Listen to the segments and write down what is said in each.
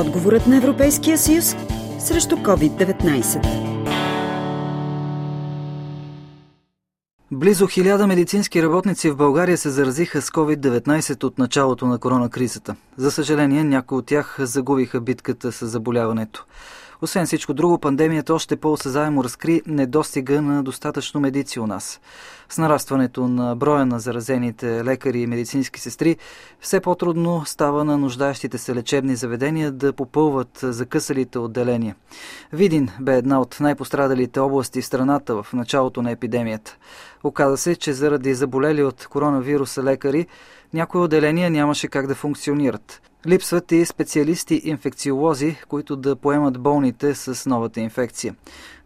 Отговорът на Европейския съюз срещу COVID-19. Близо хиляда медицински работници в България се заразиха с COVID-19 от началото на коронакризата. За съжаление, някои от тях загубиха битката с заболяването. Освен всичко друго, пандемията още по-осъзаемо разкри недостига на достатъчно медици у нас. С нарастването на броя на заразените лекари и медицински сестри, все по-трудно става на нуждаещите се лечебни заведения да попълват закъсалите отделения. Видин бе една от най-пострадалите области в страната в началото на епидемията. Оказа се, че заради заболели от коронавируса лекари, някои отделения нямаше как да функционират. Липсват и специалисти-инфекциолози, които да поемат болните с новата инфекция.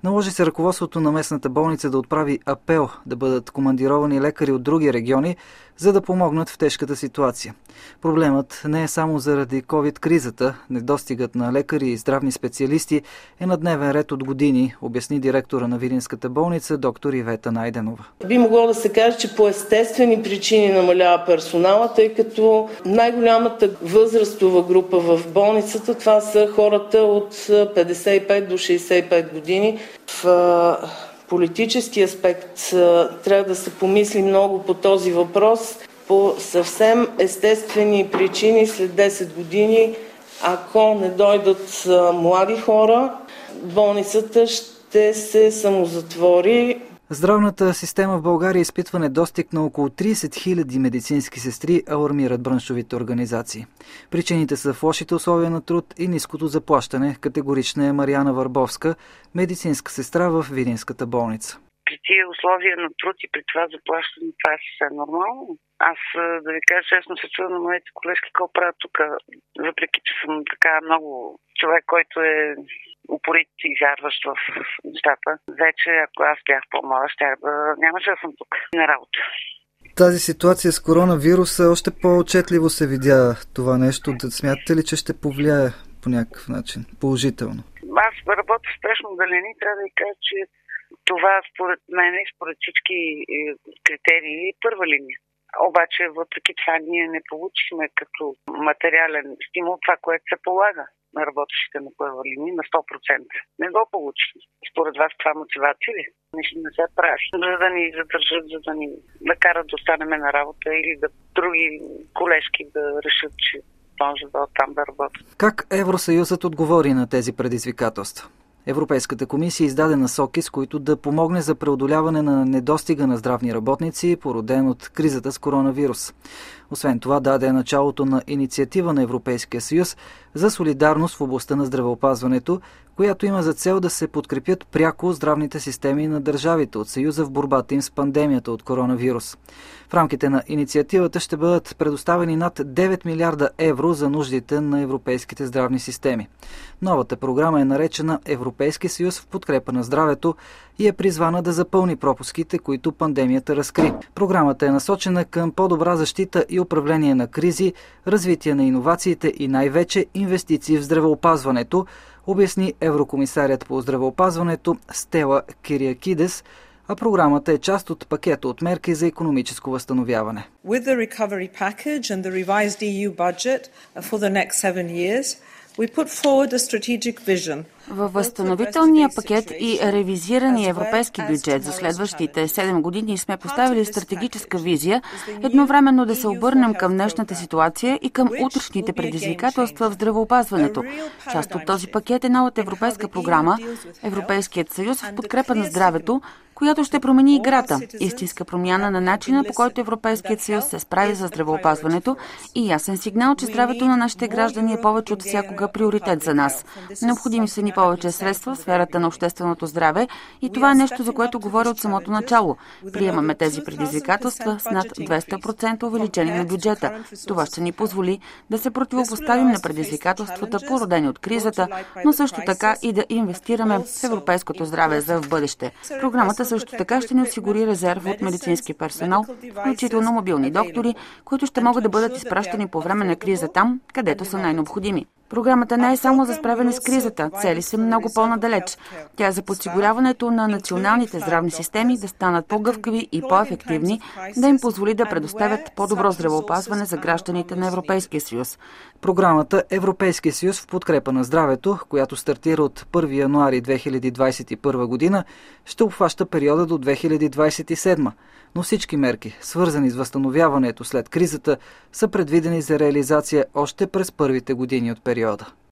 Наложи се ръководството на местната болница да отправи апел да бъдат командировани лекари от други региони, за да помогнат в тежката ситуация. Проблемът не е само заради COVID-кризата. Недостигът на лекари и здравни специалисти е на дневен ред от години, обясни директора на Видинската болница доктор Ивета Найденова. Би могло да се каже, че по естествени причини намалява персонала, тъй като най-голямата възрастова група в болницата това са хората от 55 до 65 години. В политически аспект трябва да се помисли много по този въпрос. По съвсем естествени причини след 10 години, ако не дойдат млади хора, болницата ще се самозатвори. Здравната система в България изпитва недостиг на около 30 000 медицински сестри, алармират браншовите организации. Причините са в лошите условия на труд и ниското заплащане, категорична е Марияна Варбовска, медицинска сестра в Видинската болница. При тия условия на труд и при това заплащане, това е съвсем нормално. Аз, да ви кажа честно, се чудя на моите колежки какво правят тук, въпреки че съм така много човек, който е упорит и вярващ в нещата. Вече, ако аз бях по-млада, щях да нямаше да съм тук на работа. Тази ситуация с коронавируса още по-отчетливо се видя това нещо. Да смятате ли, че ще повлияе по някакъв начин положително? Аз работя спешно отделение и трябва да ви кажа, че това според мен и според всички критерии е първа линия. Обаче, въпреки това, ние не получихме като материален стимул това, което се полага на работещите на първа линия на 100%. Не го получихме. Според вас това мотивация ли? Нищо не се прави. За да ни задържат, за да ни накарат да останеме на работа или да други колежки да решат, че може да оттам да работят. Как Евросъюзът отговори на тези предизвикателства? Европейската комисия издаде насоки, с които да помогне за преодоляване на недостига на здравни работници, породен от кризата с коронавирус. Освен това, даде началото на инициатива на Европейския съюз за солидарност в областта на здравеопазването, която има за цел да се подкрепят пряко здравните системи на държавите от Съюза в борбата им с пандемията от коронавирус. В рамките на инициативата ще бъдат предоставени над 9 милиарда евро за нуждите на европейските здравни системи. Новата програма е наречена Европейски съюз в подкрепа на здравето и е призвана да запълни пропуските, които пандемията разкри. Програмата е насочена към по-добра защита и управление на кризи, развитие на иновациите и най-вече инвестиции в здравеопазването, обясни еврокомисарят по здравеопазването Стела Кириакидес, а програмата е част от пакета от мерки за економическо възстановяване. With the recovery package and the revised EU budget for the next seven years, във възстановителния пакет и ревизирания европейски бюджет за следващите 7 години сме поставили стратегическа визия едновременно да се обърнем към днешната ситуация и към утрешните предизвикателства в здравеопазването. Част от този пакет е новата европейска програма. Европейският съюз в подкрепа на здравето, която ще промени играта. Истинска промяна на начина по който Европейският съюз се справи за здравеопазването и ясен сигнал, че здравето на нашите граждани е повече от всякога приоритет за нас. Необходими са ни повече средства в сферата на общественото здраве и това е нещо, за което говоря от самото начало. Приемаме тези предизвикателства с над 200% увеличение на бюджета. Това ще ни позволи да се противопоставим на предизвикателствата, породени от кризата, но също така и да инвестираме в европейското здраве за в бъдеще. Програмата също така ще ни осигури резерв от медицински персонал, включително мобилни доктори, които ще могат да бъдат изпращани по време на криза там, където са най-необходими. Програмата не е само за справяне с кризата. Цели са много по-надалеч. Тя е за подсигуряването на националните здравни системи да станат по-гъвкави и по-ефективни, да им позволи да предоставят по-добро здравеопазване за гражданите на Европейския съюз. Програмата Европейския съюз в подкрепа на здравето, която стартира от 1 януари 2021 година, ще обхваща периода до 2027 но всички мерки, свързани с възстановяването след кризата, са предвидени за реализация още през първите години от периода. periodo